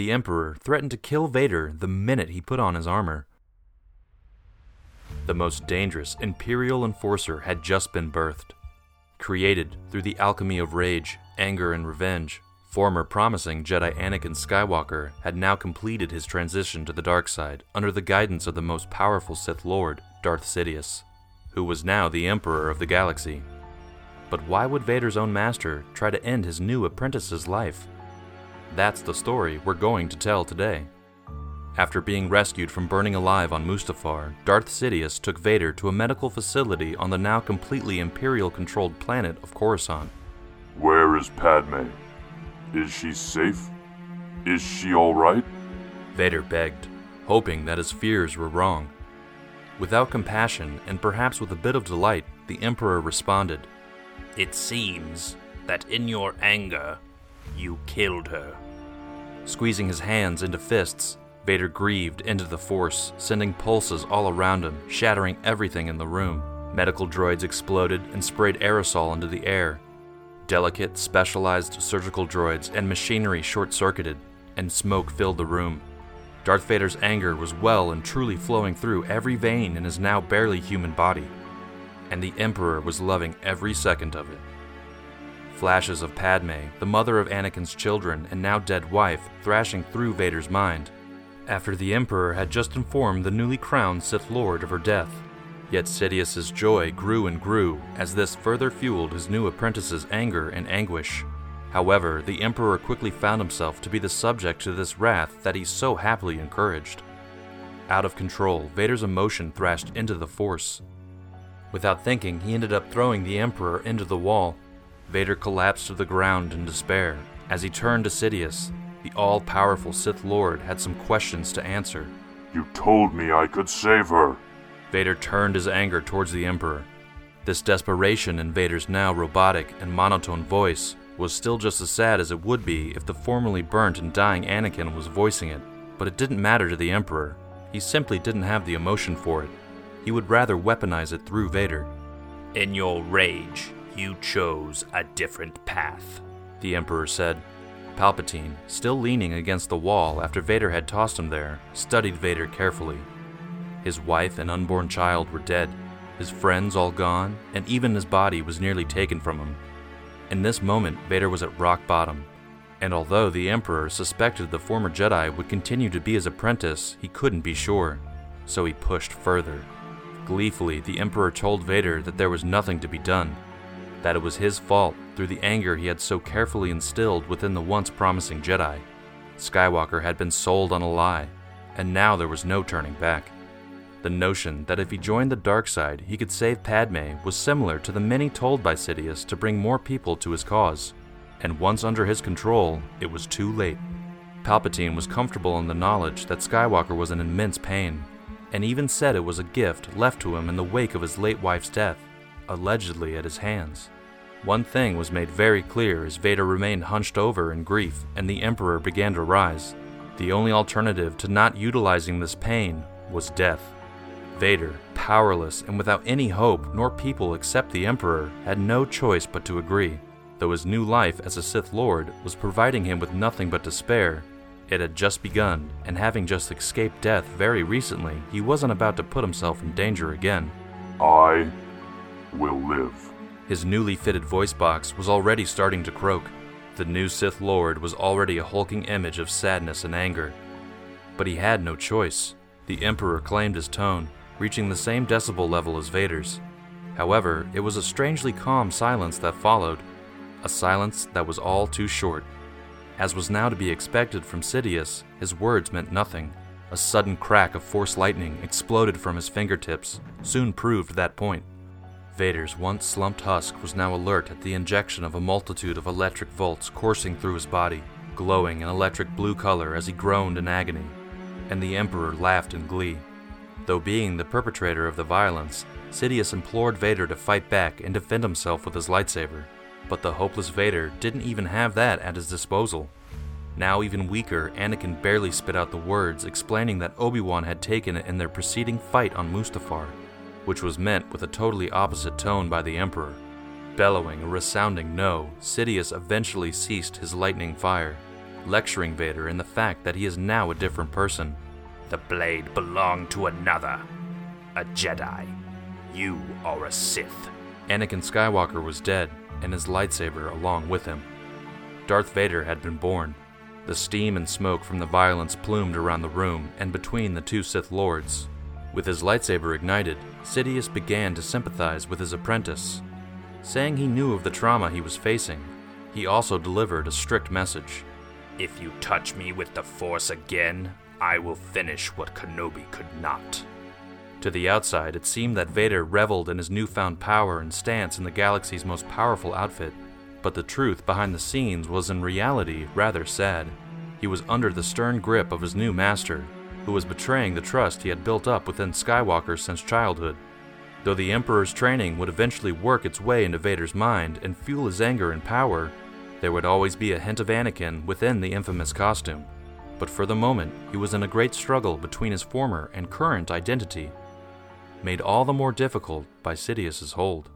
the Emperor threatened to kill Vader the minute he put on his armor. The most dangerous Imperial enforcer had just been birthed. Created through the alchemy of rage, anger, and revenge, former promising Jedi Anakin Skywalker had now completed his transition to the dark side under the guidance of the most powerful Sith Lord, Darth Sidious, who was now the Emperor of the galaxy. But why would Vader's own master try to end his new apprentice's life? That's the story we're going to tell today. After being rescued from burning alive on Mustafar, Darth Sidious took Vader to a medical facility on the now completely Imperial controlled planet of Coruscant. Where is Padme? Is she safe? Is she alright? Vader begged, hoping that his fears were wrong. Without compassion, and perhaps with a bit of delight, the Emperor responded, It seems that in your anger, you killed her. Squeezing his hands into fists, Vader grieved into the Force, sending pulses all around him, shattering everything in the room. Medical droids exploded and sprayed aerosol into the air. Delicate, specialized surgical droids and machinery short circuited, and smoke filled the room. Darth Vader's anger was well and truly flowing through every vein in his now barely human body, and the Emperor was loving every second of it. Flashes of Padme, the mother of Anakin's children and now dead wife, thrashing through Vader's mind, after the Emperor had just informed the newly crowned Sith Lord of her death. Yet Sidious's joy grew and grew as this further fueled his new apprentice's anger and anguish. However, the Emperor quickly found himself to be the subject to this wrath that he so happily encouraged. Out of control, Vader's emotion thrashed into the Force. Without thinking, he ended up throwing the Emperor into the wall. Vader collapsed to the ground in despair. As he turned to Sidious, the all powerful Sith Lord had some questions to answer. You told me I could save her. Vader turned his anger towards the Emperor. This desperation in Vader's now robotic and monotone voice was still just as sad as it would be if the formerly burnt and dying Anakin was voicing it, but it didn't matter to the Emperor. He simply didn't have the emotion for it. He would rather weaponize it through Vader. In your rage, you chose a different path, the Emperor said. Palpatine, still leaning against the wall after Vader had tossed him there, studied Vader carefully. His wife and unborn child were dead, his friends all gone, and even his body was nearly taken from him. In this moment, Vader was at rock bottom, and although the Emperor suspected the former Jedi would continue to be his apprentice, he couldn't be sure, so he pushed further. Gleefully, the Emperor told Vader that there was nothing to be done, that it was his fault through the anger he had so carefully instilled within the once promising Jedi. Skywalker had been sold on a lie, and now there was no turning back. The notion that if he joined the dark side, he could save Padme was similar to the many told by Sidious to bring more people to his cause. And once under his control, it was too late. Palpatine was comfortable in the knowledge that Skywalker was in immense pain, and even said it was a gift left to him in the wake of his late wife's death, allegedly at his hands. One thing was made very clear as Vader remained hunched over in grief and the Emperor began to rise. The only alternative to not utilizing this pain was death. Vader, powerless and without any hope nor people except the Emperor, had no choice but to agree. Though his new life as a Sith Lord was providing him with nothing but despair, it had just begun, and having just escaped death very recently, he wasn't about to put himself in danger again. I will live. His newly fitted voice box was already starting to croak. The new Sith Lord was already a hulking image of sadness and anger. But he had no choice. The Emperor claimed his tone, reaching the same decibel level as Vader's. However, it was a strangely calm silence that followed, a silence that was all too short. As was now to be expected from Sidious, his words meant nothing. A sudden crack of force lightning exploded from his fingertips, soon proved that point. Vader's once slumped husk was now alert at the injection of a multitude of electric volts coursing through his body, glowing an electric blue color as he groaned in agony, and the Emperor laughed in glee. Though being the perpetrator of the violence, Sidious implored Vader to fight back and defend himself with his lightsaber, but the hopeless Vader didn't even have that at his disposal. Now, even weaker, Anakin barely spit out the words explaining that Obi Wan had taken it in their preceding fight on Mustafar which was meant with a totally opposite tone by the Emperor. Bellowing a resounding no, Sidious eventually ceased his lightning fire. lecturing Vader in the fact that he is now a different person. The blade belonged to another, a Jedi. You are a Sith. Anakin Skywalker was dead, and his lightsaber along with him. Darth Vader had been born. The steam and smoke from the violence plumed around the room and between the two Sith Lords. With his lightsaber ignited, Sidious began to sympathize with his apprentice. Saying he knew of the trauma he was facing, he also delivered a strict message. If you touch me with the Force again, I will finish what Kenobi could not. To the outside, it seemed that Vader reveled in his newfound power and stance in the galaxy's most powerful outfit, but the truth behind the scenes was in reality rather sad. He was under the stern grip of his new master, who was betraying the trust he had built up within Skywalker since childhood. Though the Emperor's training would eventually work its way into Vader's mind and fuel his anger and power, there would always be a hint of Anakin within the infamous costume. But for the moment, he was in a great struggle between his former and current identity, made all the more difficult by Sidious's hold.